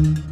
mm -hmm.